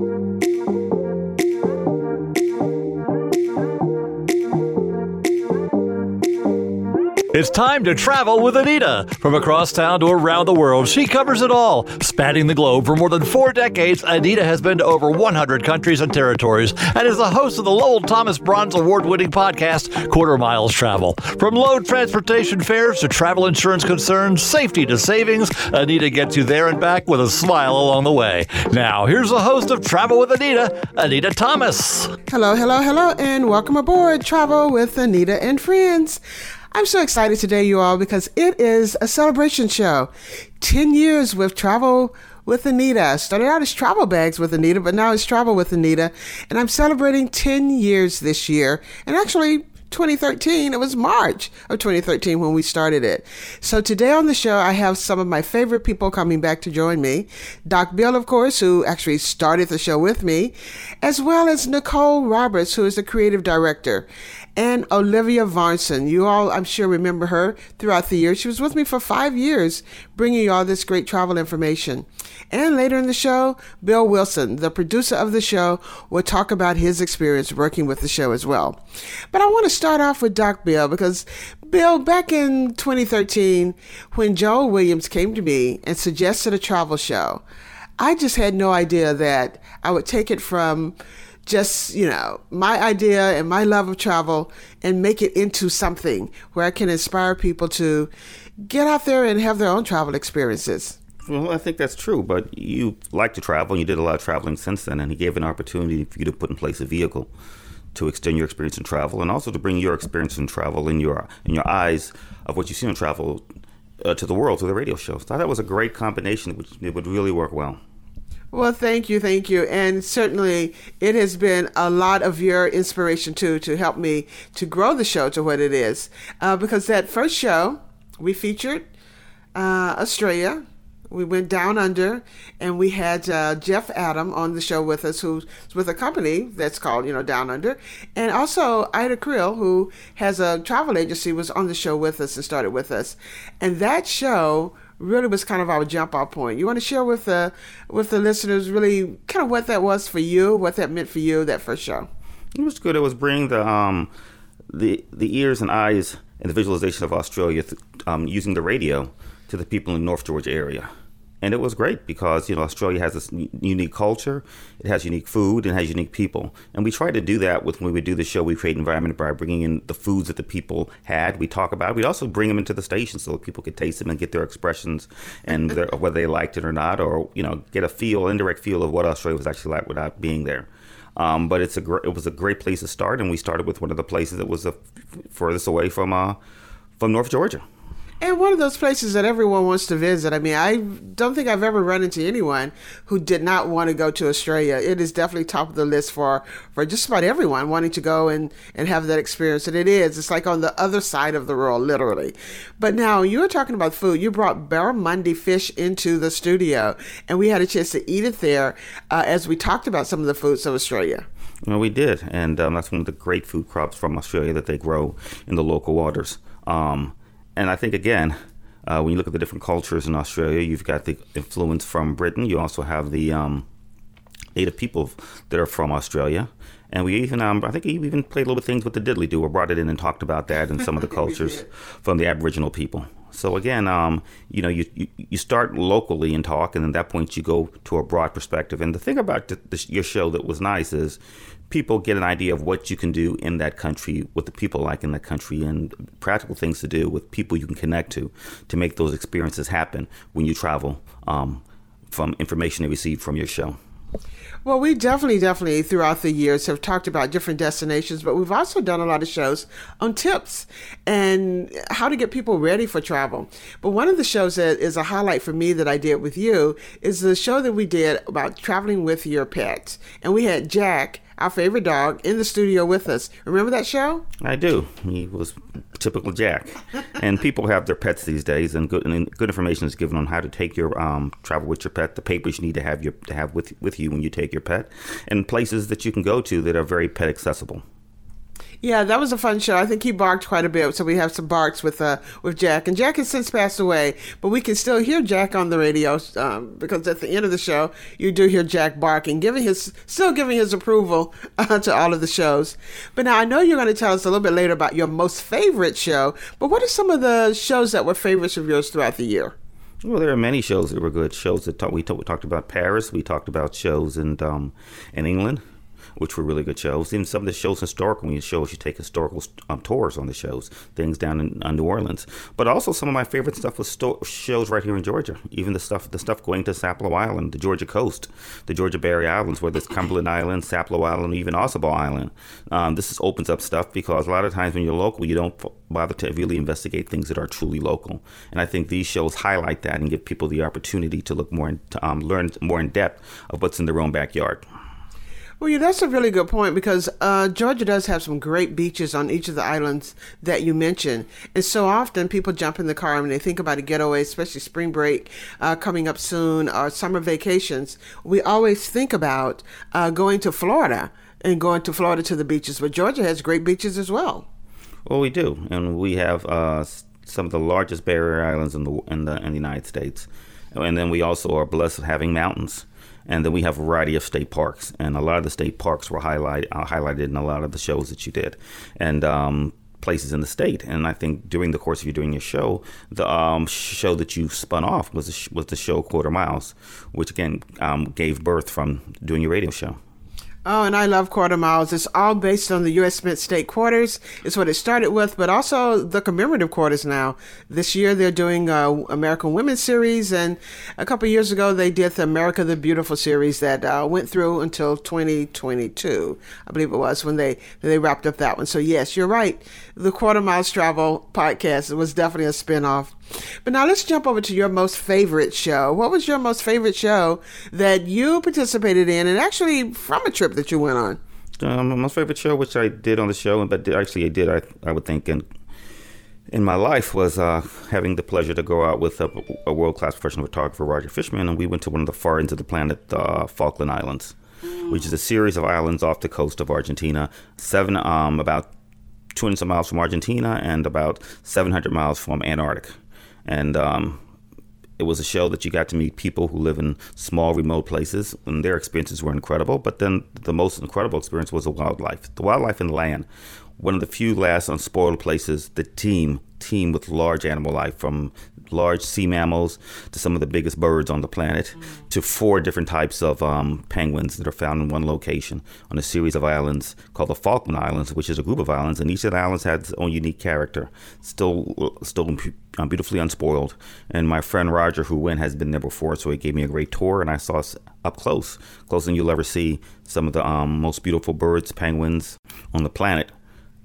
Thank you. It's time to travel with Annita. From across town to around the world, she covers it all. Spanning the globe for more than four decades, Annita has been to over 100 countries and territories and is the host of the Lowell Thomas Bronze Award winning podcast, Quarter Miles Travel. From low transportation fares to travel insurance concerns, safety to savings, Annita gets you there and back with a smile along the way. Now, here's the host of Travel with Annita, Annita Thomas. Hello, hello, hello, and welcome aboard Travel with Annita and Friends. I'm so excited today, you all, because it is a celebration show. 10 years with Travel with Annita. Started out as Travel Bags with Annita, but now it's Travel with Annita. And I'm celebrating 10 years this year. And actually, 2013. It was March of 2013 when we started it. So today on the show, I have some of my favorite people coming back to join me. Doc Bill, of course, who actually started the show with me, as well as Nichole Roberts, who is the creative director and Olivia Varnson. You all, I'm sure, remember her throughout the year. She was with me for five years, bringing you all this great travel information. And later in the show, Bill Wilson, the producer of the show, will talk about his experience working with the show as well. But I want to start off with Doc Bill because Bill, back in 2013, when Joel Williams came to me and suggested a travel show, I just had no idea that I would take it from just, you know, my idea and my love of travel and make it into something where I can inspire people to get out there and have their own travel experiences. Well, I think that's true, but you like to travel and you did a lot of traveling since then, and he gave an opportunity for you to put in place a vehicle to extend your experience in travel and also to bring your experience in travel in your in your eyes of what you see in travel uh, to the world through the radio show. So I thought that was a great combination, which it would really work well. Well, thank you, thank you. And certainly it has been a lot of your inspiration too to help me to grow the show to what it is. Uh, because that first show, we featured uh, Australia. We went down under and we had uh, Jeff Adam on the show with us, who's with a company that's called, you know, Down Under. And also Ida Creel, who has a travel agency, was on the show with us and started with us. And that show really was kind of our jump off point. You want to share with the with the listeners really kind of what that was for you, what that meant for you that first show. It was good. It was bringing the um the the ears and eyes and the visualization of Australia th- um, using the radio to the people in the North Georgia area and it was great because you know Australia has this unique culture, it has unique food, and has unique people. And we try to do that with when we do the show. We create environment by bringing in the foods that the people had. We talk about. It. We also bring them into the station so that people could taste them and get their expressions and their, whether they liked it or not, or you know get a feel, indirect feel of what Australia was actually like without being there. Um, but it's a gr- it was a great place to start, and we started with one of the places that was the furthest away from uh, from North Georgia. And one of those places that everyone wants to visit. I mean, I don't think I've ever run into anyone who did not want to go to Australia. It is definitely top of the list for, for just about everyone wanting to go and, and have that experience. And it is. It's like on the other side of the world, literally. But now you were talking about food. You brought barramundi fish into the studio, and we had a chance to eat it there uh, as we talked about some of the foods of Australia. Well, we did, and um, that's one of the great food crops from Australia that they grow in the local waters. Um, and I think again, uh, when you look at the different cultures in Australia, you've got the influence from Britain. You also have the um, native people that are from Australia. And we even, um, I think, we even played a little bit things with the didgeridoo or brought it in and talked about that and some of the cultures from the Aboriginal people. So again, um, you know, you, you, you start locally and talk, and at that point you go to a broad perspective. And the thing about the, the, your show that was nice is people get an idea of what you can do in that country, what the people like in that country, and practical things to do with people you can connect to to make those experiences happen when you travel um, from information they receive from your show. Well, we definitely, definitely throughout the years have talked about different destinations, but we've also done a lot of shows on tips and how to get people ready for travel. But one of the shows that is a highlight for me that I did with you is the show that we did about traveling with your pet. And we had Jack our favorite dog, in the studio with us. Remember that show? I do. He was typical Jack. and people have their pets these days, and good and good information is given on how to take your um, travel with your pet, the papers you need to have your to have with with you when you take your pet, and places that you can go to that are very pet accessible. Yeah, that was a fun show. I think he barked quite a bit, so we have some barks with uh with Jack. And Jack has since passed away, but we can still hear Jack on the radio um, because at the end of the show, you do hear Jack barking, giving his still giving his approval uh, to all of the shows. But now I know you're going to tell us a little bit later about your most favorite show. But what are some of the shows that were favorites of yours throughout the year? Well, there are many shows that were good. Shows that talk, we, talk, we talked about Paris. We talked about shows in um, in England which were really good shows. Even some of the shows historical, when you shows, you take historical um, tours on the shows, things down in uh, New Orleans. But also some of my favorite stuff was sto- shows right here in Georgia. Even the stuff, the stuff going to Sapelo Island, the Georgia coast, the Georgia Barrier Islands, whether it's Cumberland Island, Sapelo Island, even Ossabaw Island. Um, this is, opens up stuff because a lot of times when you're local, you don't bother to really investigate things that are truly local. And I think these shows highlight that and give people the opportunity to look more, in, to, um, learn more in depth of what's in their own backyard. Well, yeah, that's a really good point because uh, Georgia does have some great beaches on each of the islands that you mentioned. And so often people jump in the car and they think about a getaway, especially spring break uh, coming up soon or summer vacations. We always think about uh, going to Florida and going to Florida to the beaches, but Georgia has great beaches as well. Well, we do. And we have uh, some of the largest barrier islands in the, in the, in the United States. And then we also are blessed with having mountains and then we have a variety of state parks, and a lot of the state parks were highlight, uh, highlighted in a lot of the shows that you did, and um, places in the state. And I think during the course of you doing your show, the um, show that you spun off was was the show Quarter Miles, which again um, gave birth from doing your radio show. Oh, and I love quarter miles. It's all based on the U.S. Mint State quarters. It's what it started with, but also the commemorative quarters now. This year they're doing uh, American Women series, and a couple years ago they did the America the Beautiful series that uh, went through until 2022, I believe it was when they they wrapped up that one. So yes, you're right. The Quarter Miles Travel podcast was definitely a spinoff. But now let's jump over to your most favorite show. What was your most favorite show that you participated in, and actually from a trip that you went on? Um, my most favorite show, which I did on the show, but actually I did, I, I would think, in, in my life, was uh, having the pleasure to go out with a, a world class professional photographer, Roger Fishman, and we went to one of the far ends of the planet, the uh, Falkland Islands, which is a series of islands off the coast of Argentina, seven, um, about 200 some miles from Argentina and about 700 miles from Antarctica and um, it was a show that you got to meet people who live in small, remote places, and their experiences were incredible. But then the most incredible experience was the wildlife, the wildlife in the land. One of the few last unspoiled places, the team, team with large animal life, from large sea mammals to some of the biggest birds on the planet, mm. to four different types of um, penguins that are found in one location on a series of islands called the Falkland Islands, which is a group of islands, and each of the islands has its own unique character, still still um, beautifully unspoiled. And my friend Roger, who went, has been there before, so he gave me a great tour, and I saw up close, closer than you'll ever see, some of the um, most beautiful birds, penguins on the planet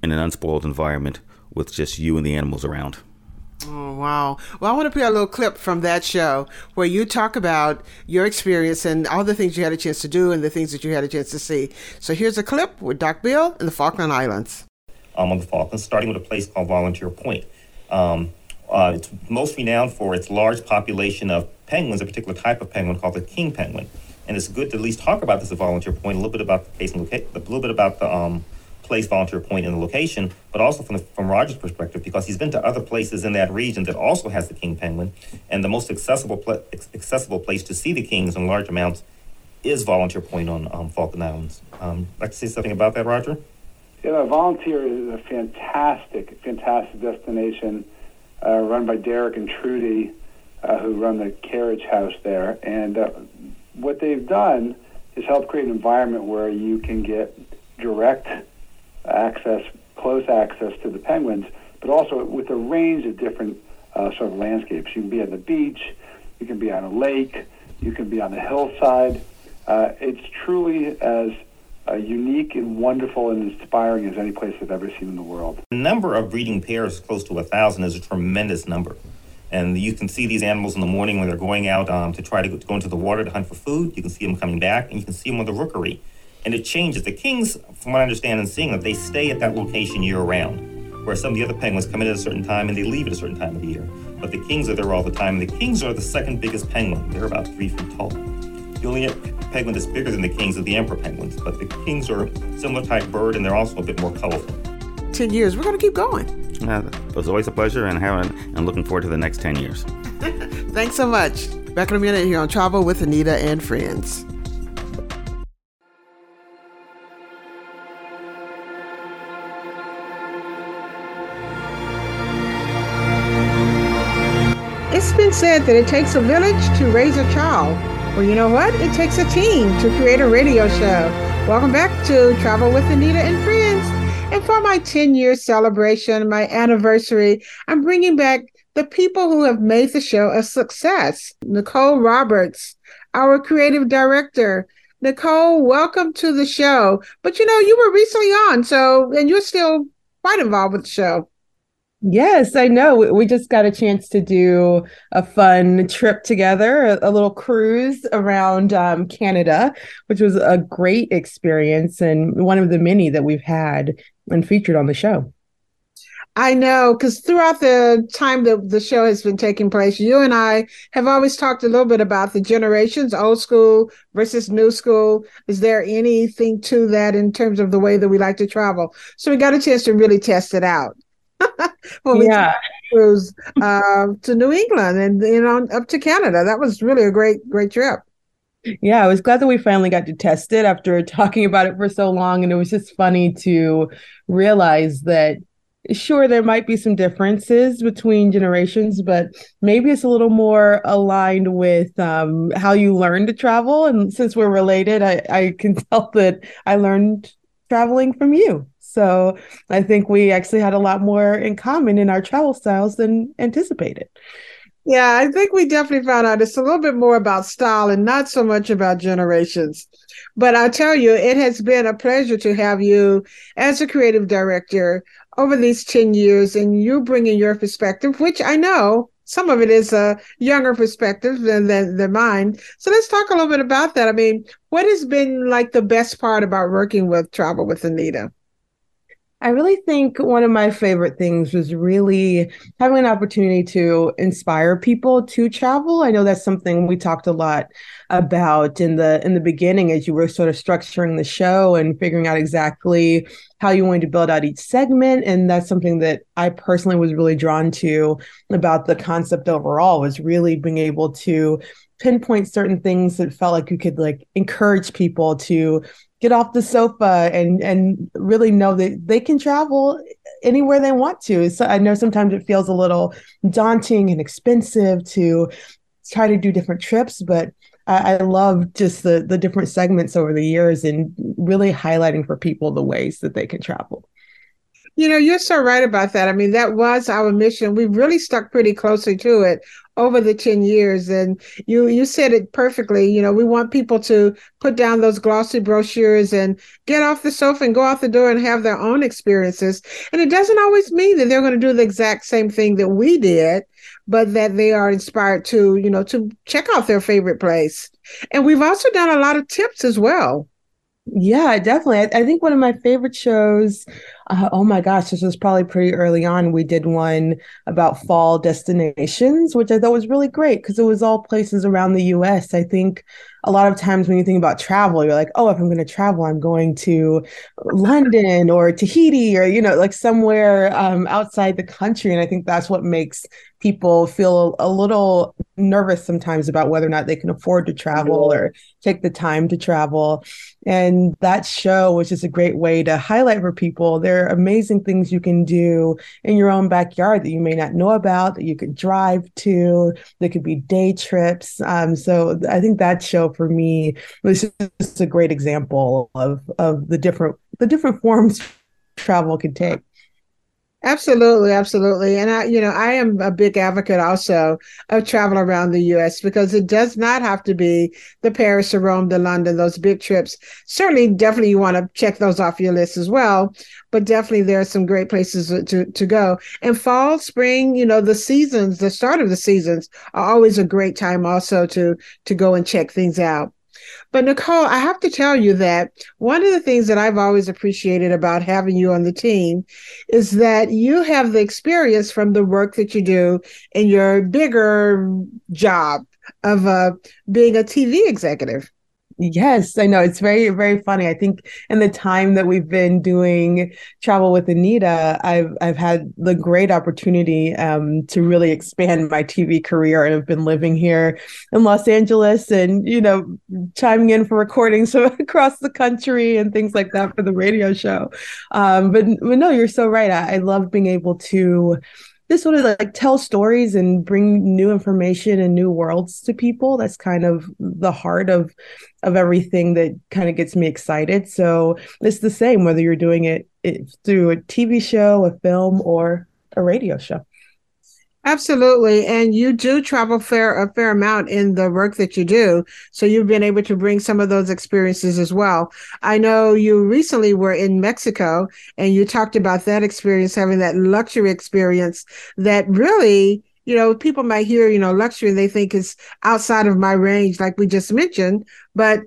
in an unspoiled environment with just you and the animals around. Oh, wow. Well, I want to play a little clip from that show where you talk about your experience and all the things you had a chance to do and the things that you had a chance to see. So here's a clip with Doc Bill in the Falkland Islands. Um, on the Falklands, starting with a place called Volunteer Point. Um, uh, it's most renowned for its large population of penguins, a particular type of penguin called the king penguin. And it's good to at least talk about this at Volunteer Point, a little bit about the case and loca- a little bit about the um, place Volunteer Point in the location, but also from the, from Roger's perspective, because he's been to other places in that region that also has the king penguin, and the most accessible pl- accessible place to see the kings in large amounts is Volunteer Point on um, Falkland Islands. Um, like to say something about that, Roger? Yeah, Volunteer is a fantastic, fantastic destination uh, run by Derek and Trudy, uh, who run the carriage house there. And uh, what they've done is help create an environment where you can get direct access, close access to the penguins, but also with a range of different uh, sort of landscapes. You can be on the beach, you can be on a lake, you can be on the hillside. Uh, it's truly as uh, unique and wonderful and inspiring as any place I've ever seen in the world. The number of breeding pairs close to a thousand is a tremendous number. And you can see these animals in the morning when they're going out um, to try to go, to go into the water to hunt for food. You can see them coming back, and you can see them on the rookery and it changes. The kings, from what I understand and seeing, that they stay at that location year round, where some of the other penguins come in at a certain time and they leave at a certain time of the year. But the kings are there all the time. And the kings are the second biggest penguin. They're about three feet tall. The only penguin that's bigger than the kings are the emperor penguins, but the kings are a similar type bird and they're also a bit more colorful. 10 years. We're going to keep going. Uh, it was always a pleasure and having and looking forward to the next 10 years. Thanks so much. Back in a minute here on Travel with Annita and Friends. Said that it takes a village to raise a child. Well, you know what? It takes a team to create a radio show. Welcome back to Travel with Annita and Friends. And for my 10 year celebration, my anniversary, I'm bringing back the people who have made the show a success. Nichole Roberts, our creative director. Nichole, welcome to the show. But you know, you were recently on, so, and you're still quite involved with the show. Yes, I know. We just got a chance to do a fun trip together, a, little cruise around um, Canada, which was a great experience and one of the many that we've had and featured on the show. I know, because throughout the time that the show has been taking place, you and I have always talked a little bit about the generations, old school versus new school. Is there anything to that in terms of the way that we like to travel? So we got a chance to really test it out. well, we yeah. cruise uh, to New England and you know up to Canada. That was really a great great trip. Yeah, I was glad that we finally got to test it after talking about it for so long, and it was just funny to realize that sure there might be some differences between generations but maybe it's a little more aligned with um, how you learn to travel and since we're related I, I can tell that i learned traveling from you so I think we actually had a lot more in common in our travel styles than anticipated. Yeah, I think we definitely found out it's a little bit more about style and not so much about generations. But I tell you, it has been a pleasure to have you as a creative director over these 10 years and you bringing your perspective, which I know some of it is a younger perspective than, than, than mine. So let's talk a little bit about that. I mean, what has been like the best part about working with Travel with Annita? I really think one of my favorite things was really having an opportunity to inspire people to travel. I know that's something we talked a lot about in the in the beginning as you were sort of structuring the show and figuring out exactly how you wanted to build out each segment and that's something that I personally was really drawn to about the concept overall was really being able to pinpoint certain things that felt like you could like encourage people to get off the sofa and and really know that they can travel anywhere they want to. So I know sometimes it feels a little daunting and expensive to try to do different trips, but I, I love just the the different segments over the years and really highlighting for people the ways that they can travel. You know, you're so right about that. I mean, that was our mission. We really stuck pretty closely to it over the 10 years and you you said it perfectly you know we want people to put down those glossy brochures and get off the sofa and go out the door and have their own experiences and it doesn't always mean that they're going to do the exact same thing that we did but that they are inspired to you know to check out their favorite place and we've also done a lot of tips as well yeah, definitely. I, I, think one of my favorite shows, uh, oh my gosh, this was probably pretty early on. We did one about fall destinations, which I thought was really great because it was all places around the US. I think a lot of times when you think about travel, you're like, oh, if I'm going to travel, I'm going to London or Tahiti or, you know, like somewhere um, outside the country. And I think that's what makes people feel a little nervous sometimes about whether or not they can afford to travel or take the time to travel. And that show was just a great way to highlight for people there are amazing things you can do in your own backyard that you may not know about, that you could drive to, that could be day trips. Um, so I think that show for me was just a great example of of the different the different forms travel can take. Absolutely, absolutely. And I, you know, I am a big advocate also of travel around the US because it does not have to be the Paris to Rome to London, those big trips. Certainly, definitely you want to check those off your list as well. But definitely there are some great places to, to go. And fall, spring, you know, the seasons, the start of the seasons are always a great time also to to go and check things out. But Nichole, I have to tell you that one of the things that I've always appreciated about having you on the team is that you have the experience from the work that you do in your bigger job of uh, being a TV executive. Yes, I know. It's very, very funny. I think in the time that we've been doing travel with Annita, I've I've had the great opportunity um, to really expand my TV career and have been living here in Los Angeles and, you know, chiming in for recordings across the country and things like that for the radio show. Um, but, but no, you're so right. I, I love being able to just sort of like tell stories and bring new information and new worlds to people. That's kind of the heart of of everything that kind of gets me excited. So it's the same whether you're doing it, it through a tv show a film or a radio show Absolutely. And you do travel fair a fair amount in the work that you do. So you've been able to bring some of those experiences as well. I know you recently were in Mexico and you talked about that experience, having that luxury experience that really, you know, people might hear, you know, luxury and they think is outside of my range, like we just mentioned, but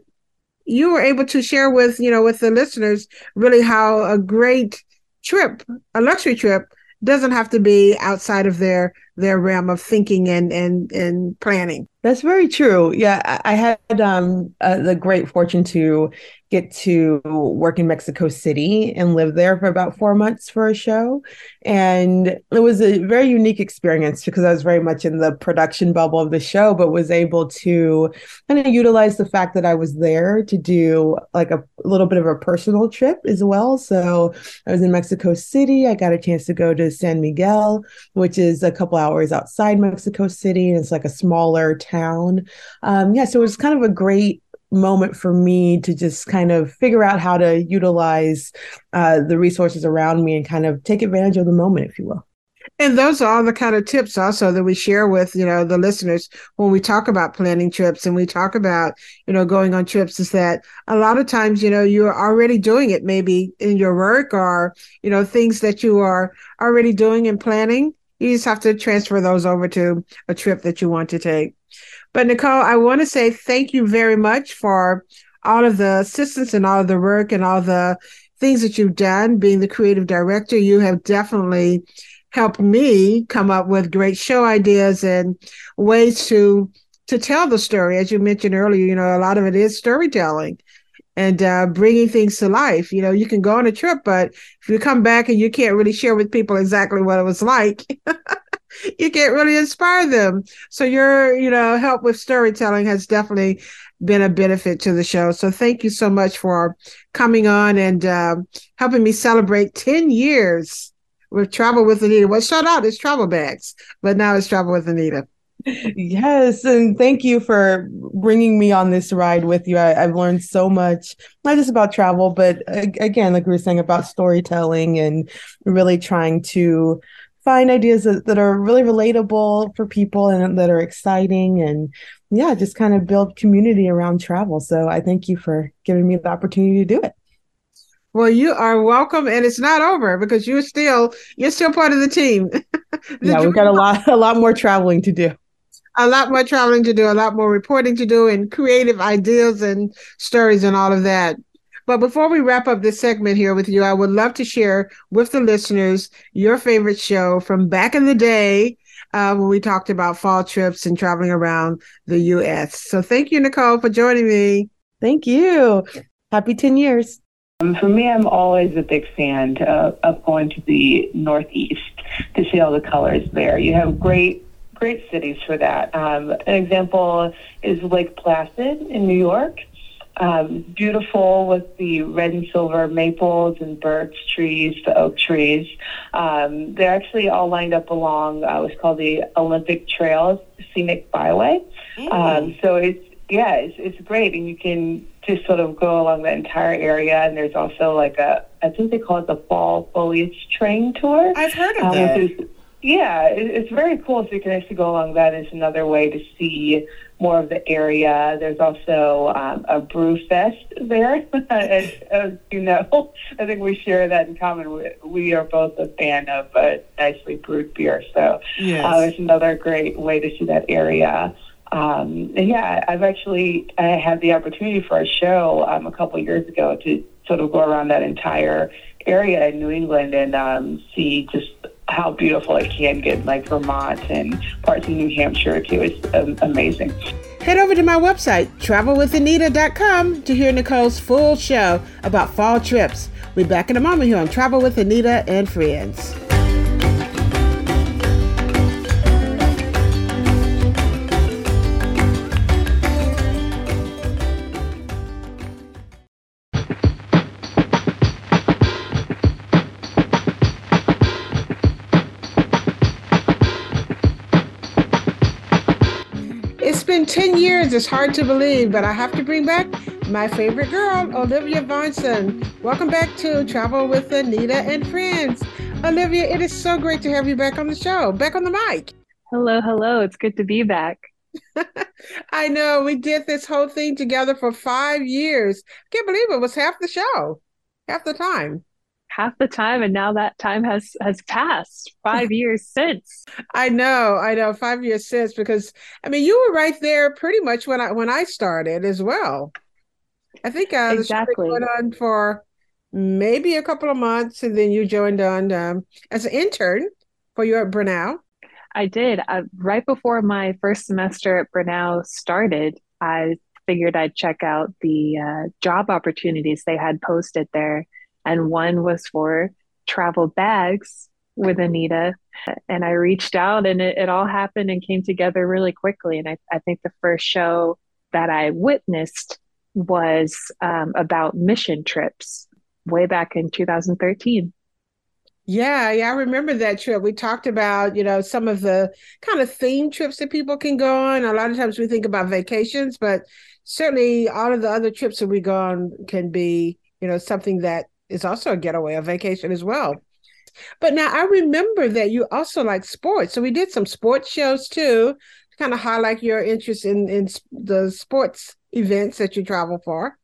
you were able to share with, you know, with the listeners really how a great trip, a luxury trip doesn't have to be outside of their their realm of thinking and and and planning. That's very true. Yeah, I had um, uh, the great fortune to get to work in Mexico City and live there for about four months for a show. And it was a very unique experience because I was very much in the production bubble of the show, but was able to kind of utilize the fact that I was there to do like a, little bit of a personal trip as well. So I was in Mexico City. I got a chance to go to San Miguel, which is a couple hours outside Mexico City. And it's like a smaller town. Um, yeah, so it was kind of a great moment for me to just kind of figure out how to utilize uh, the resources around me and kind of take advantage of the moment, if you will. And those are all the kind of tips also that we share with, you know, the listeners when we talk about planning trips and we talk about, you know, going on trips is that a lot of times, you know, you're already doing it maybe in your work or, you know, things that you are already doing and planning. You just have to transfer those over to a trip that you want to take. But Nichole, I want to say thank you very much for all of the assistance and all of the work and all the things that you've done. Being the creative director, you have definitely helped me come up with great show ideas and ways to to tell the story. As you mentioned earlier, you know, a lot of it is storytelling and uh, bringing things to life. You know, you can go on a trip, but if you come back and you can't really share with people exactly what it was like, you can't really inspire them. So your, you know, help with storytelling has definitely been a benefit to the show. So thank you so much for coming on and uh, helping me celebrate 10 years with Travel with Annita. Well, shout out it's Travel Bags, but now it's Travel with Annita. Yes, and thank you for bringing me on this ride with you. I, have learned so much, not just about travel, but again, like we were saying about storytelling and really trying to find ideas that, that are really relatable for people and that are exciting and yeah just kind of build community around travel. So i thank you for giving me the opportunity to do it. Well you are welcome and it's not over because you're still you're still part of the team. The yeah we've got a lot a lot more traveling to do a lot more traveling to do a lot more reporting to do and creative ideas and stories and all of that but before we wrap up this segment here with you, I would love to share with the listeners your favorite show from back in the day uh, when we talked about fall trips and traveling around the U.S. So thank you, Nichole, for joining me. Thank you. Happy 10 years. Um, for me, I'm always a big fan uh, of going to the Northeast to see all the colors there. You have great great cities for that. Um, an example is Lake Placid in New York um, beautiful with the red and silver maples and birch trees, the oak trees. Um, they're actually all lined up along uh, what's called the Olympic Trails Scenic Byway. Mm. Um, so it's yeah, it's, it's great, and you can just sort of go along the entire area. And there's also like a I think they call it the Fall Foliage Train Tour. I've heard of um, that. Yeah, it's very cool. So you can actually go along that. It's another way to see more of the area. There's also um, a brew fest there, as, as, you know. I think we share that in common. We, we are both a fan of uh, nicely brewed beer, so yes. uh, it's another great way to see that area. Um, and yeah, I've actually I had the opportunity for a show um, a couple years ago to sort of go around that entire area in New England and um, see just how beautiful it can get, like Vermont and parts of New Hampshire too. It's um, amazing. Head over to my website, travelwithannita.com, to hear Nichole's full show about fall trips. We'll be back in a moment here on Travel with Annita and Friends. Been 10 years. It's hard to believe, but I have to bring back my favorite girl, Olivia Varnson. Welcome back to Travel with Annita and Friends. Olivia, it is so great to have you back on the show, back on the mic. Hello, hello. It's good to be back. I know we did this whole thing together for five years. Can't believe it was half the show, half the time. Half the time, and now that time has has passed. Five years since. I know, I know, five years since because I mean you were right there pretty much when I when I started as well. I think uh, exactly. went on for maybe a couple of months, and then you joined on um, as an intern for you at brunel I did. Uh, right before my first semester at brunel started, I figured I'd check out the uh, job opportunities they had posted there. And one was for travel bags with Annita. And I reached out, and it, it all happened and came together really quickly. And I, I think the first show that I witnessed was um, about mission trips way back in 2013. Yeah, yeah, I remember that trip. We talked about, you know, some of the kind of theme trips that people can go on. A lot of times we think about vacations, but certainly all of the other trips that we go on can be, you know, something that is also a getaway, a vacation as well. But now I remember that you also like sports. So we did some sports shows too, to kind of highlight your interest in in the sports events that you travel for.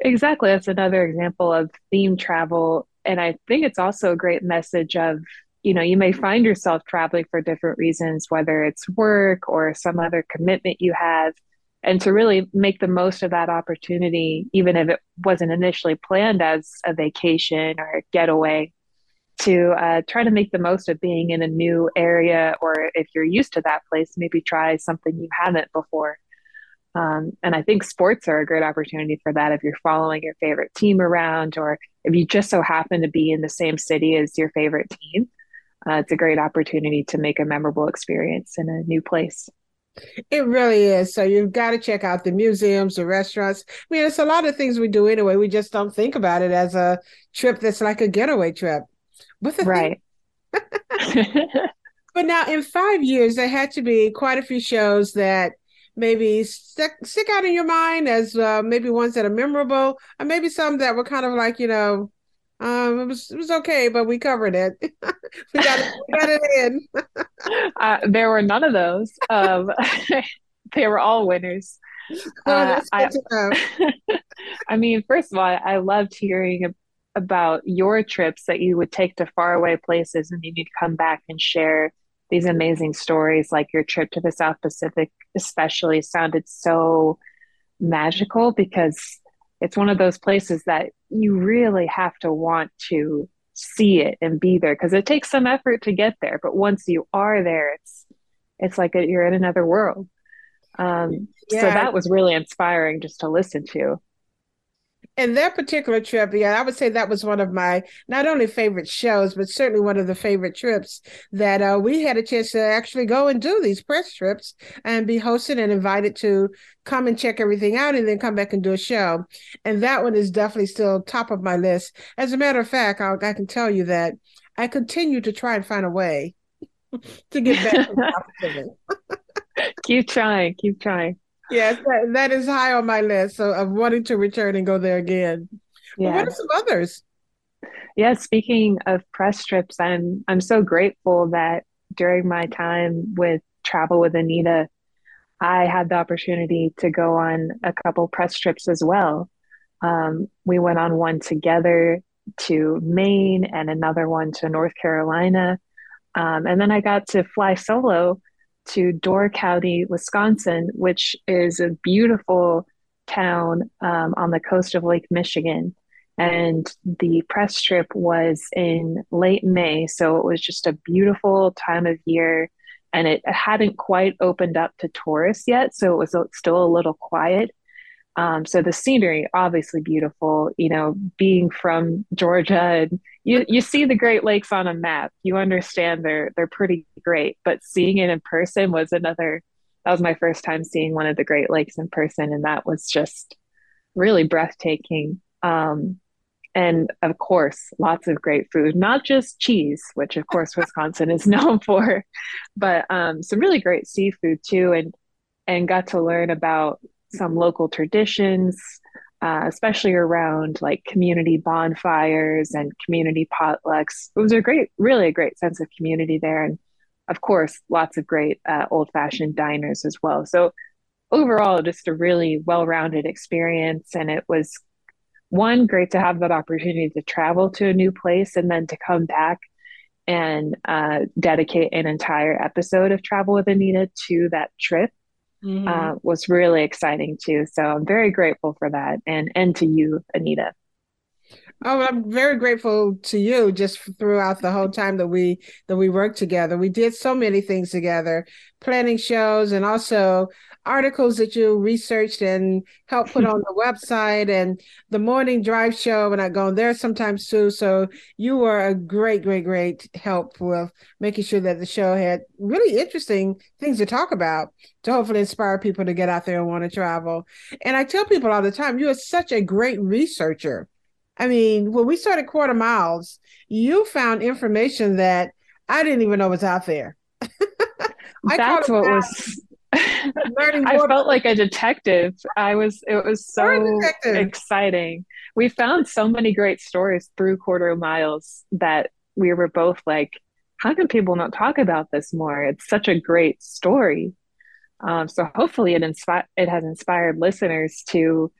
Exactly. That's another example of theme travel. And I think it's also a great message of, you know, you may find yourself traveling for different reasons, whether it's work or some other commitment you have. And to really make the most of that opportunity, even if it wasn't initially planned as a vacation or a getaway, to uh, try to make the most of being in a new area, or if you're used to that place, maybe try something you haven't before. Um, and I think sports are a great opportunity for that if you're following your favorite team around, or if you just so happen to be in the same city as your favorite team. Uh, it's a great opportunity to make a memorable experience in a new place. It really is. So you've got to check out the museums, the restaurants. I mean, it's a lot of things we do anyway. We just don't think about it as a trip that's like a getaway trip. But right. but now, in five years, there had to be quite a few shows that maybe stick, stick out in your mind as uh, maybe ones that are memorable, or maybe some that were kind of like, you know, um, it was it was okay, but we covered it. we got it, we got it in. uh, there were none of those. Um, they were all winners. Oh, uh, I, I, mean, first of all, I loved hearing about your trips that you would take to faraway places, and you'd come back and share these amazing stories. Like your trip to the South Pacific, especially, sounded so magical because it's one of those places that you really have to want to see it and be there because it takes some effort to get there but once you are there it's it's like you're in another world um, yeah. so that was really inspiring just to listen to and that particular trip, yeah, I would say that was one of my not only favorite shows, but certainly one of the favorite trips that uh, we had a chance to actually go and do these press trips and be hosted and invited to come and check everything out and then come back and do a show. And that one is definitely still top of my list. As a matter of fact, I'll, I can tell you that I continue to try and find a way to get back to the keep trying, keep trying yes, that, that is high on my list so of wanting to return and go there again. Yeah. what are some others? Yeah, speaking of press trips, I'm I'm so grateful that during my time with Travel with Annita, I had the opportunity to go on a couple press trips as well. Um, we went on one together to Maine and another one to North Carolina. Um, and then I got to fly solo to Door County, Wisconsin, which is a beautiful town um, on the coast of Lake Michigan. And the press trip was in late May. So it was just a beautiful time of year. and it hadn't quite opened up to tourists yet, so it was still a little quiet. Um, so the scenery, obviously beautiful. You know, being from Georgia, and you you see the Great Lakes on a map, you understand they're they're pretty great. But seeing it in person was another. That was my first time seeing one of the Great Lakes in person, and that was just really breathtaking. Um, and of course, lots of great food, not just cheese, which of course Wisconsin is known for, but um, some really great seafood too, and and got to learn about some local traditions, uh, especially around like community bonfires and community potlucks. It was a great, really a great sense of community there, and of course, lots of great uh, old fashioned diners as well. So overall, just a really well rounded experience, and it was one great to have that opportunity to travel to a new place and then to come back and uh, dedicate an entire episode of travel with annita to that trip mm-hmm. uh, was really exciting too so i'm very grateful for that and and to you annita Oh, I'm very grateful to you just throughout the whole time that we that we worked together. We did so many things together, planning shows and also articles that you researched and helped put on the website and the morning drive show and I go there sometimes too. So you were a great, great, great help with making sure that the show had really interesting things to talk about to hopefully inspire people to get out there and want to travel. And I tell people all the time, you are such a great researcher I mean, when we started quarter miles, you found information that I didn't even know was out there. That's what was I felt like a detective. I was it was so exciting. We found so many great stories through quarter miles that we were both like, how can people not talk about this more? It's such a great story. Um, so hopefully it inspired it has inspired listeners to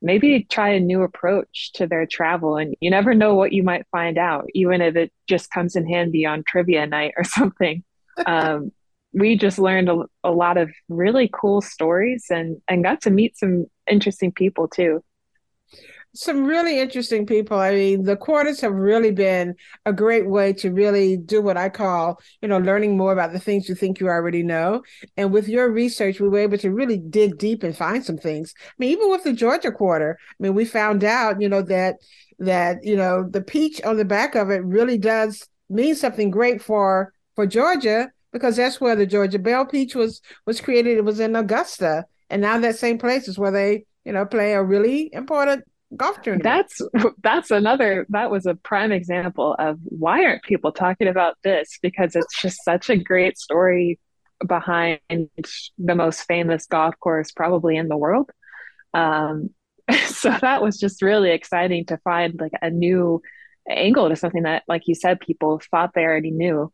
maybe try a new approach to their travel and you never know what you might find out even if it just comes in handy on trivia night or something um, we just learned a, a, lot of really cool stories and and got to meet some interesting people too some really interesting people. I mean, the quarters have really been a great way to really do what I call, you know, learning more about the things you think you already know. And with your research, we were able to really dig deep and find some things. I mean, even with the Georgia quarter, I mean, we found out, you know, that that you know the peach on the back of it really does mean something great for for Georgia because that's where the Georgia Belle peach was was created. It was in Augusta, and now that same place is where they you know play a really important golf tournament. That's that's another that was a prime example of why aren't people talking about this because it's just such a great story behind the most famous golf course probably in the world. Um, so that was just really exciting to find like a new angle to something that like you said people thought they already knew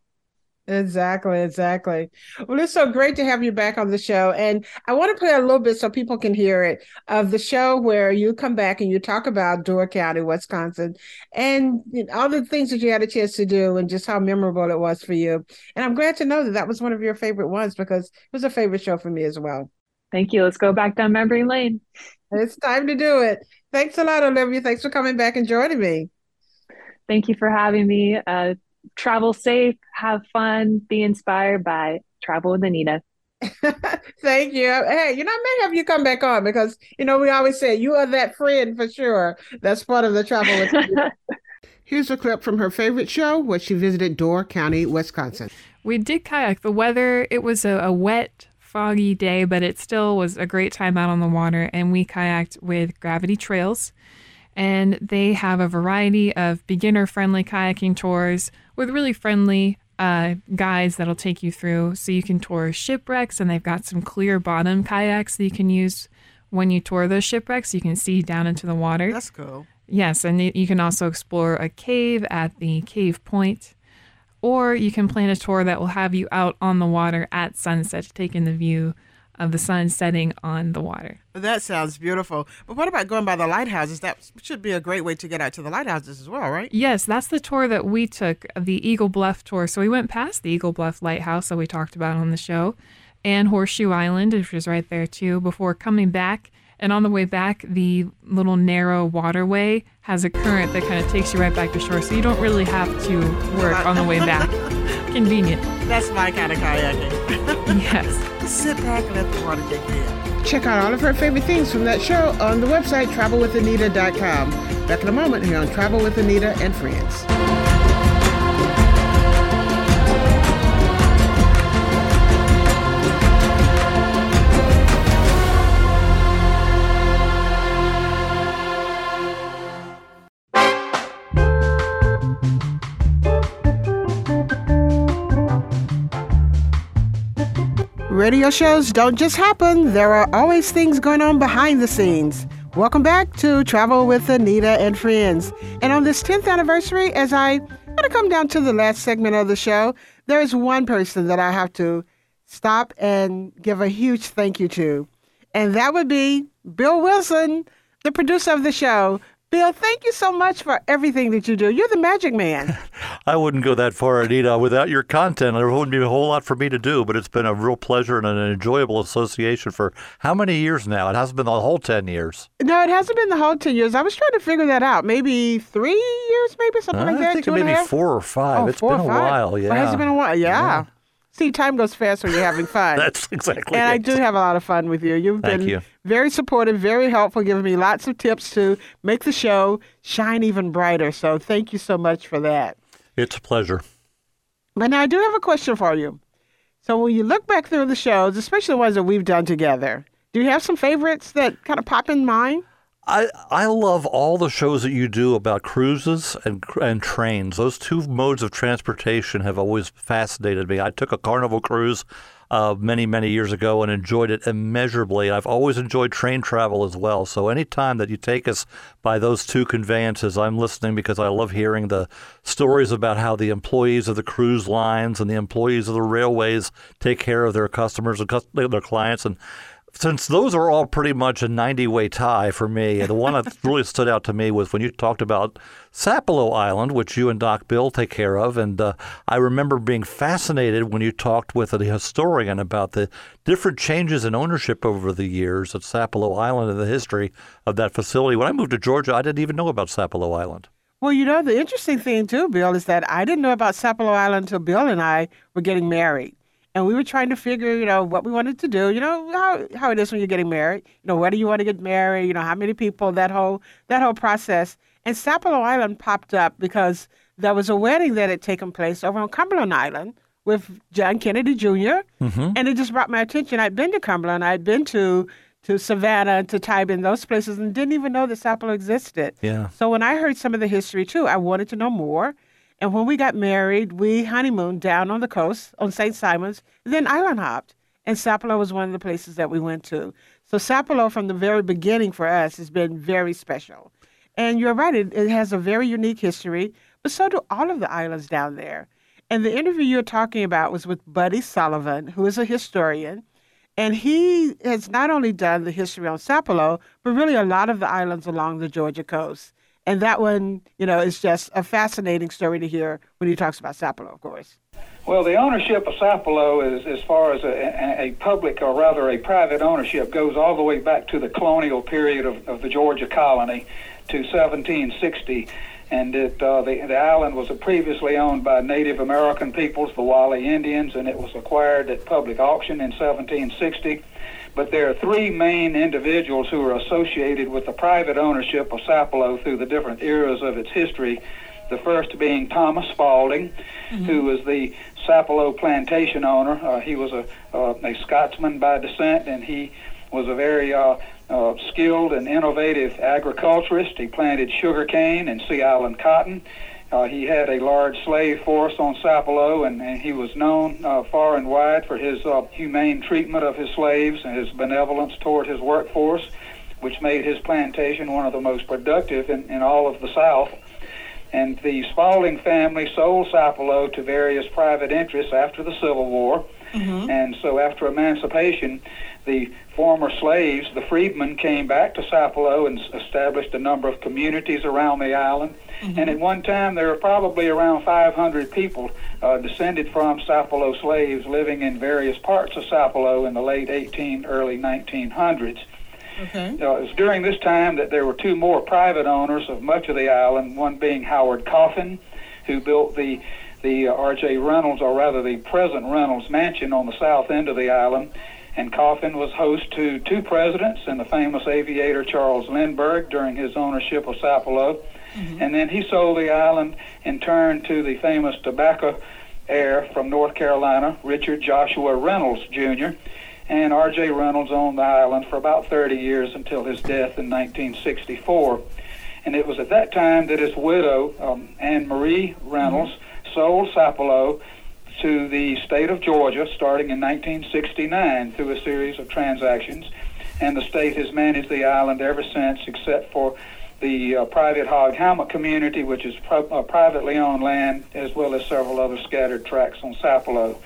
Exactly, exactly. Well, it's so great to have you back on the show. And I want to play a little bit so people can hear it of the show where you come back and you talk about Door County, Wisconsin, and all the things that you had a chance to do and just how memorable it was for you. And I'm glad to know that that was one of your favorite ones because it was a favorite show for me as well. Thank you. Let's go back down memory lane. It's time to do it. Thanks a lot, Olivia. Thanks for coming back and joining me. Thank you for having me. Uh, travel safe, have fun, be inspired by Travel with Annita. Thank you. Hey, you know, I may have you come back on because you know we always say you are that friend for sure. That's part of the travel with. Here's a clip from her favorite show where she visited Door County, Wisconsin. We did kayak. The weather it was a, a wet, foggy day, but it still was a great time out on the water, and we kayaked with Gravity Trails and they have a variety of beginner friendly kayaking tours with really friendly uh, guides that'll take you through. So you can tour shipwrecks, and they've got some clear bottom kayaks that you can use when you tour those shipwrecks. You can see down into the water. That's cool. Yes, and you can also explore a cave at the cave point, or you can plan a tour that will have you out on the water at sunset, taking the view of the sun setting on the water. That sounds beautiful. But what about going by the lighthouses? That should be a great way to get out to the lighthouses as well, right? Yes, that's the tour that we took, the Eagle Bluff tour. So we went past the Eagle Bluff Lighthouse that we talked about on the show and Horseshoe Island, which was right there too, before coming back. And on the way back, the little narrow waterway has a current that kind of takes you right back to shore. So you don't really have to work on the way back. convenient. That's my kind of kayaking. yes. Sit back and let the water take care. Check out all of her favorite things from that show on the website travelwithannita.com. Back in a moment here on Travel with Annita and Friends. Radio shows don't just happen, there are always things going on behind the scenes. Welcome back to Travel with Annita and Friends. And on this 10th anniversary, as I kind of come down to the last segment of the show, there is one person that I have to stop and give a huge thank you to. And that would be Bill Wilson, the producer of the show. Bill, thank you so much for everything that you do. You're the magic man. I wouldn't go that far, Annita. Without your content, there wouldn't be a whole lot for me to do, but it's been a real pleasure and an enjoyable association for how many years now? It hasn't been the whole 10 years. No, it hasn't been the whole 10 years. I was trying to figure that out. Maybe three years, maybe something like that? I think maybe four or five. Oh, it's been a while, yeah. Or has it been a while? Yeah. Yeah. See, time goes fast when you're having fun. That's exactly and I do have a lot of fun with you. You've Thank been you. very supportive, very helpful, giving me lots of tips to make the show shine even brighter. So thank you so much for that. It's a pleasure. But now I do have a question for you. So when you look back through the shows, especially the ones that we've done together, do you have some favorites that kind of pop in mind? I, I love all the shows that you do about cruises and and trains. Those two modes of transportation have always fascinated me. I took a Carnival cruise uh, many many years ago and enjoyed it immeasurably. I've always enjoyed train travel as well. So any time that you take us by those two conveyances, I'm listening because I love hearing the stories about how the employees of the cruise lines and the employees of the railways take care of their customers and their clients and since those are all pretty much a 90 way tie for me, the one that really stood out to me was when you talked about Sapelo Island, which you and Doc Bill take care of. And uh, I remember being fascinated when you talked with a historian about the different changes in ownership over the years at Sapelo Island and the history of that facility. When I moved to Georgia, I didn't even know about Sapelo Island. Well, you know, the interesting thing too, Bill, is that I didn't know about Sapelo Island until Bill and I were getting married. And we were trying to figure, you know, what we wanted to do. You know how, how it is when you're getting married. You know, where do you want to get married? You know, how many people? That whole that whole process. And Sapelo Island popped up because there was a wedding that had taken place over on Cumberland Island with John Kennedy junior mm-hmm. and it just brought my attention. I'd been to Cumberland. I'd been to to Savannah, to Tybee, those places, and didn't even know that Sapelo existed. Yeah. So when I heard some of the history too, I wanted to know more. And when we got married, we honeymooned down on the coast on St. Simon's, then island hopped. And Sapelo was one of the places that we went to. So Sapelo, from the very beginning for us, has been very special. And you're right, it, it has a very unique history, but so do all of the islands down there. And the interview you're talking about was with Buddy Sullivan, who is a historian. And he has not only done the history on Sapelo, but really a lot of the islands along the Georgia coast. And that one, you know, is just a fascinating story to hear when he talks about Sapelo, of course. Well, the ownership of Sapelo, is, as far as a, a public or rather a private ownership, goes all the way back to the colonial period of, of the Georgia colony to 1760. And it, uh, the, the island was previously owned by Native American peoples, the Guale Indians, and it was acquired at public auction in 1760. But there are three main individuals who are associated with the private ownership of Sapelo through the different eras of its history. The first being Thomas Spalding, who was the Sapelo plantation owner. Uh, he was a, uh, a Scotsman by descent, and he was a very uh, uh, skilled and innovative agriculturist. He planted sugar cane and Sea Island cotton. Uh, he had a large slave force on Sapelo, and, and he was known uh, far and wide for his uh, humane treatment of his slaves and his benevolence toward his workforce, which made his plantation one of the most productive in, in all of the South. And the Spalding family sold Sapelo to various private interests after the Civil War. And so after emancipation, the former slaves, the freedmen, came back to Sapelo and s- established a number of communities around the island. And at one time, there were probably around 500 people uh, descended from Sapelo slaves living in various parts of Sapelo in the late 18, early 1900s. Okay. Uh, it was during this time that there were two more private owners of much of the island, one being Howard Coffin, who built the the uh, R.J. Reynolds, or rather the present Reynolds Mansion on the south end of the island. And Coffin was host to two presidents and the famous aviator Charles Lindbergh during his ownership of Sapelo. Mm-hmm. And then he sold the island and turned to the famous tobacco heir from North Carolina, Richard Joshua Reynolds Jr. And R.J. Reynolds owned the island for about 30 years until his death in 1964. And it was at that time that his widow, um, Annemarie Reynolds, mm-hmm. Sold Sapelo to the state of Georgia starting in 1969 through a series of transactions. And the state has managed the island ever since, except for the uh, private hog hammock community, which is pro- uh, privately owned land, as well as several other scattered tracts on Sapelo.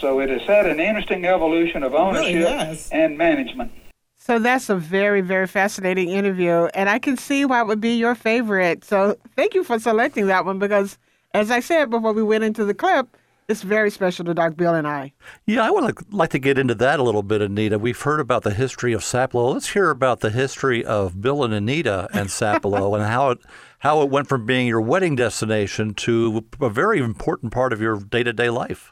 So it has had an interesting evolution of ownership really and management. So that's a very, very fascinating interview, and I can see why it would be your favorite. So thank you for selecting that one because, as I said before we went into the clip, it's very special to Doc Bill and I. Yeah, I would like to get into that a little bit, Annita. We've heard about the history of Sapelo. Let's hear about the history of Bill and Annita and Sapelo and how it how it went from being your wedding destination to a very important part of your day to day life.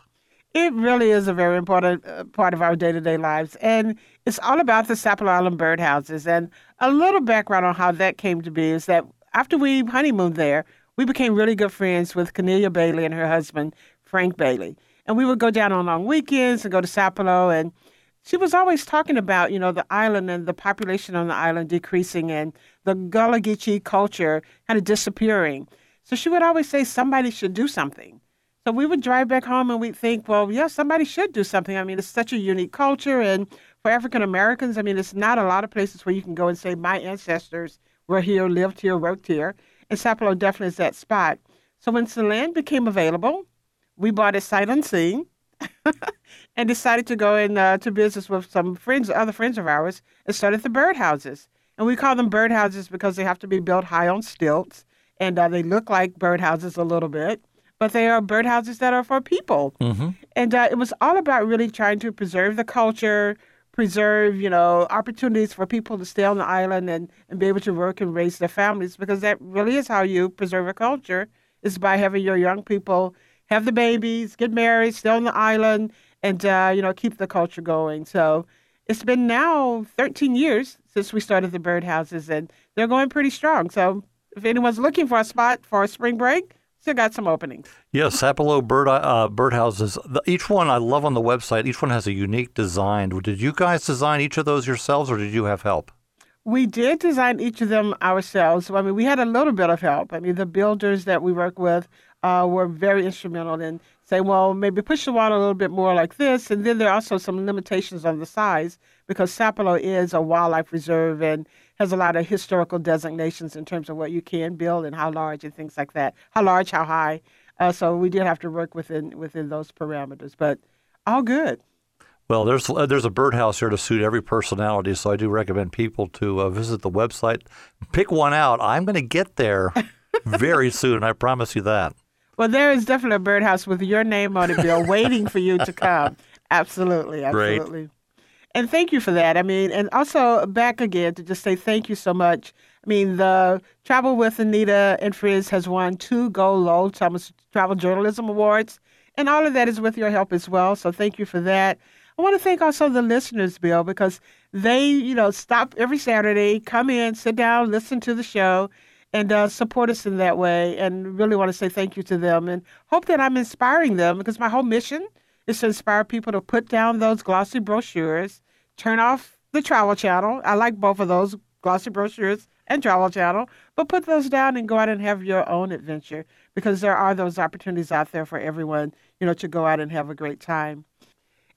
It really is a very important uh, part of our day to day lives, and it's all about the Sapelo Island birdhouses. And a little background on how that came to be is that after we honeymooned there, we became really good friends with Cornelia Bailey and her husband Frank Bailey. And we would go down on long weekends and go to Sapelo. And she was always talking about, you know, the island and the population on the island decreasing and the Gullah Geechee culture kind of disappearing. So she would always say somebody should do something. So we would drive back home and we'd think, well, yeah, somebody should do something. I mean, it's such a unique culture. And for African Americans, I mean, it's not a lot of places where you can go and say, my ancestors were here, lived here, worked here. And Sapelo definitely is that spot. So when the land became available, we bought it sight unseen and decided to go into uh, business with some friends, other friends of ours, and started the birdhouses. And we call them birdhouses because they have to be built high on stilts, and uh, they look like birdhouses a little bit, but they are birdhouses that are for people. Mm-hmm. And uh, it was all about really trying to preserve the culture, preserve, you know, opportunities for people to stay on the island and, and be able to work and raise their families, because that really is how you preserve a culture, is by having your young people have the babies, get married, stay on the island, and uh, you know keep the culture going. So it's been now 13 years since we started the birdhouses, and they're going pretty strong. So if anyone's looking for a spot for a spring break, still got some openings. Yes, Sapelo bird uh, birdhouses. each one I love on the website. Each one has a unique design. Did you guys design each of those yourselves, or did you have help? We did design each of them ourselves. I mean, we had a little bit of help. I mean, the builders that we work with uh, were very instrumental in saying, well, maybe push the water a little bit more like this. And then there are also some limitations on the size because Sapelo is a wildlife reserve and has a lot of historical designations in terms of what you can build and how large and things like that. How large, how high. Uh, so we did have to work within within those parameters, but all good. Well, there's uh, there's a birdhouse here to suit every personality, so I do recommend people to uh, visit the website, pick one out. I'm going to get there very soon. I promise you that. Well, there is definitely a birdhouse with your name on it, Bill, waiting for you to come. Absolutely, absolutely. Great. And thank you for that. I mean, and also back again to just say thank you so much. I mean, the Travel with Annita and Friends has won two Gold Lowell Thomas Travel Journalism Awards, and all of that is with your help as well. So thank you for that. I want to thank also the listeners, Bill, because they, you know, stop every Saturday, come in, sit down, listen to the show, and uh, support us in that way. And really want to say thank you to them and hope that I'm inspiring them because my whole mission is to inspire people to put down those glossy brochures, turn off the travel channel. I like both of those glossy brochures and travel channel, but put those down and go out and have your own adventure because there are those opportunities out there for everyone, you know, to go out and have a great time.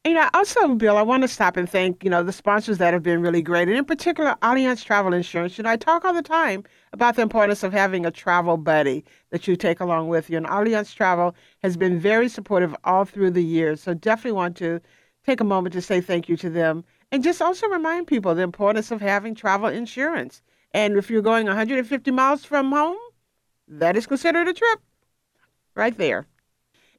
You know, also, Bill, I want to stop and thank, you know, the sponsors that have been really great, and in particular, Allianz Travel Insurance. You know, I talk all the time about the importance of having a travel buddy that you take along with you, and Allianz Travel has been very supportive all through the years. So definitely want to take a moment to say thank you to them, and just also remind people the importance of having travel insurance. And if you're going 150 miles from home, that is considered a trip right there.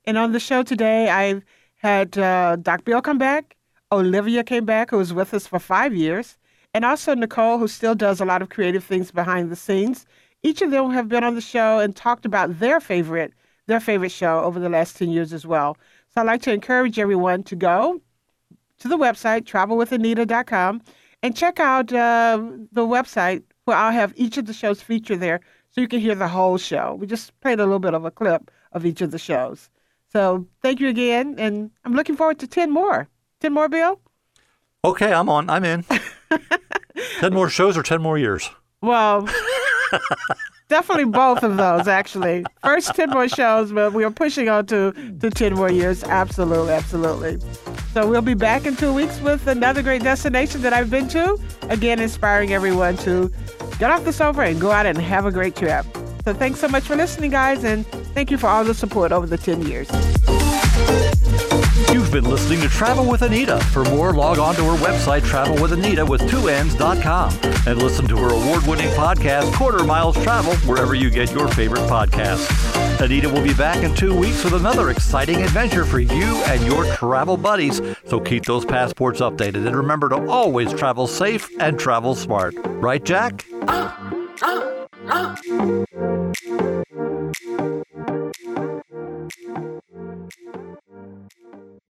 And on the show today, I've had uh, Doc Bill come back. Olivia came back, who was with us for five years, and also Nichole, who still does a lot of creative things behind the scenes. Each of them have been on the show and talked about their favorite their favorite show over the last 10 years as well. So I'd like to encourage everyone to go to the website, travelwithannita.com, and check out uh, the website where I'll have each of the shows featured there so you can hear the whole show. We just played a little bit of a clip of each of the shows. So thank you again, and I'm looking forward to 10 more. 10 more, Bill? Okay, I'm on. I'm in. 10 more shows or 10 more years? Well, definitely both of those, actually. First 10 more shows, but we are pushing on to, to 10 more years. Absolutely, absolutely. So we'll be back in two weeks with another great destination that I've been to. Again, inspiring everyone to get off the sofa and go out and have a great trip. So thanks so much for listening, guys, and thank you for all the support over the 10 years. You've been listening to Travel with Annita. For more, log on to her website, travelwithannita with two N's.com, and listen to her award winning podcast, Quarter Miles Travel, wherever you get your favorite podcasts. Annita will be back in two weeks with another exciting adventure for you and your travel buddies. So keep those passports updated and remember to always travel safe and travel smart. Right, Jack? Uh, uh. Ah!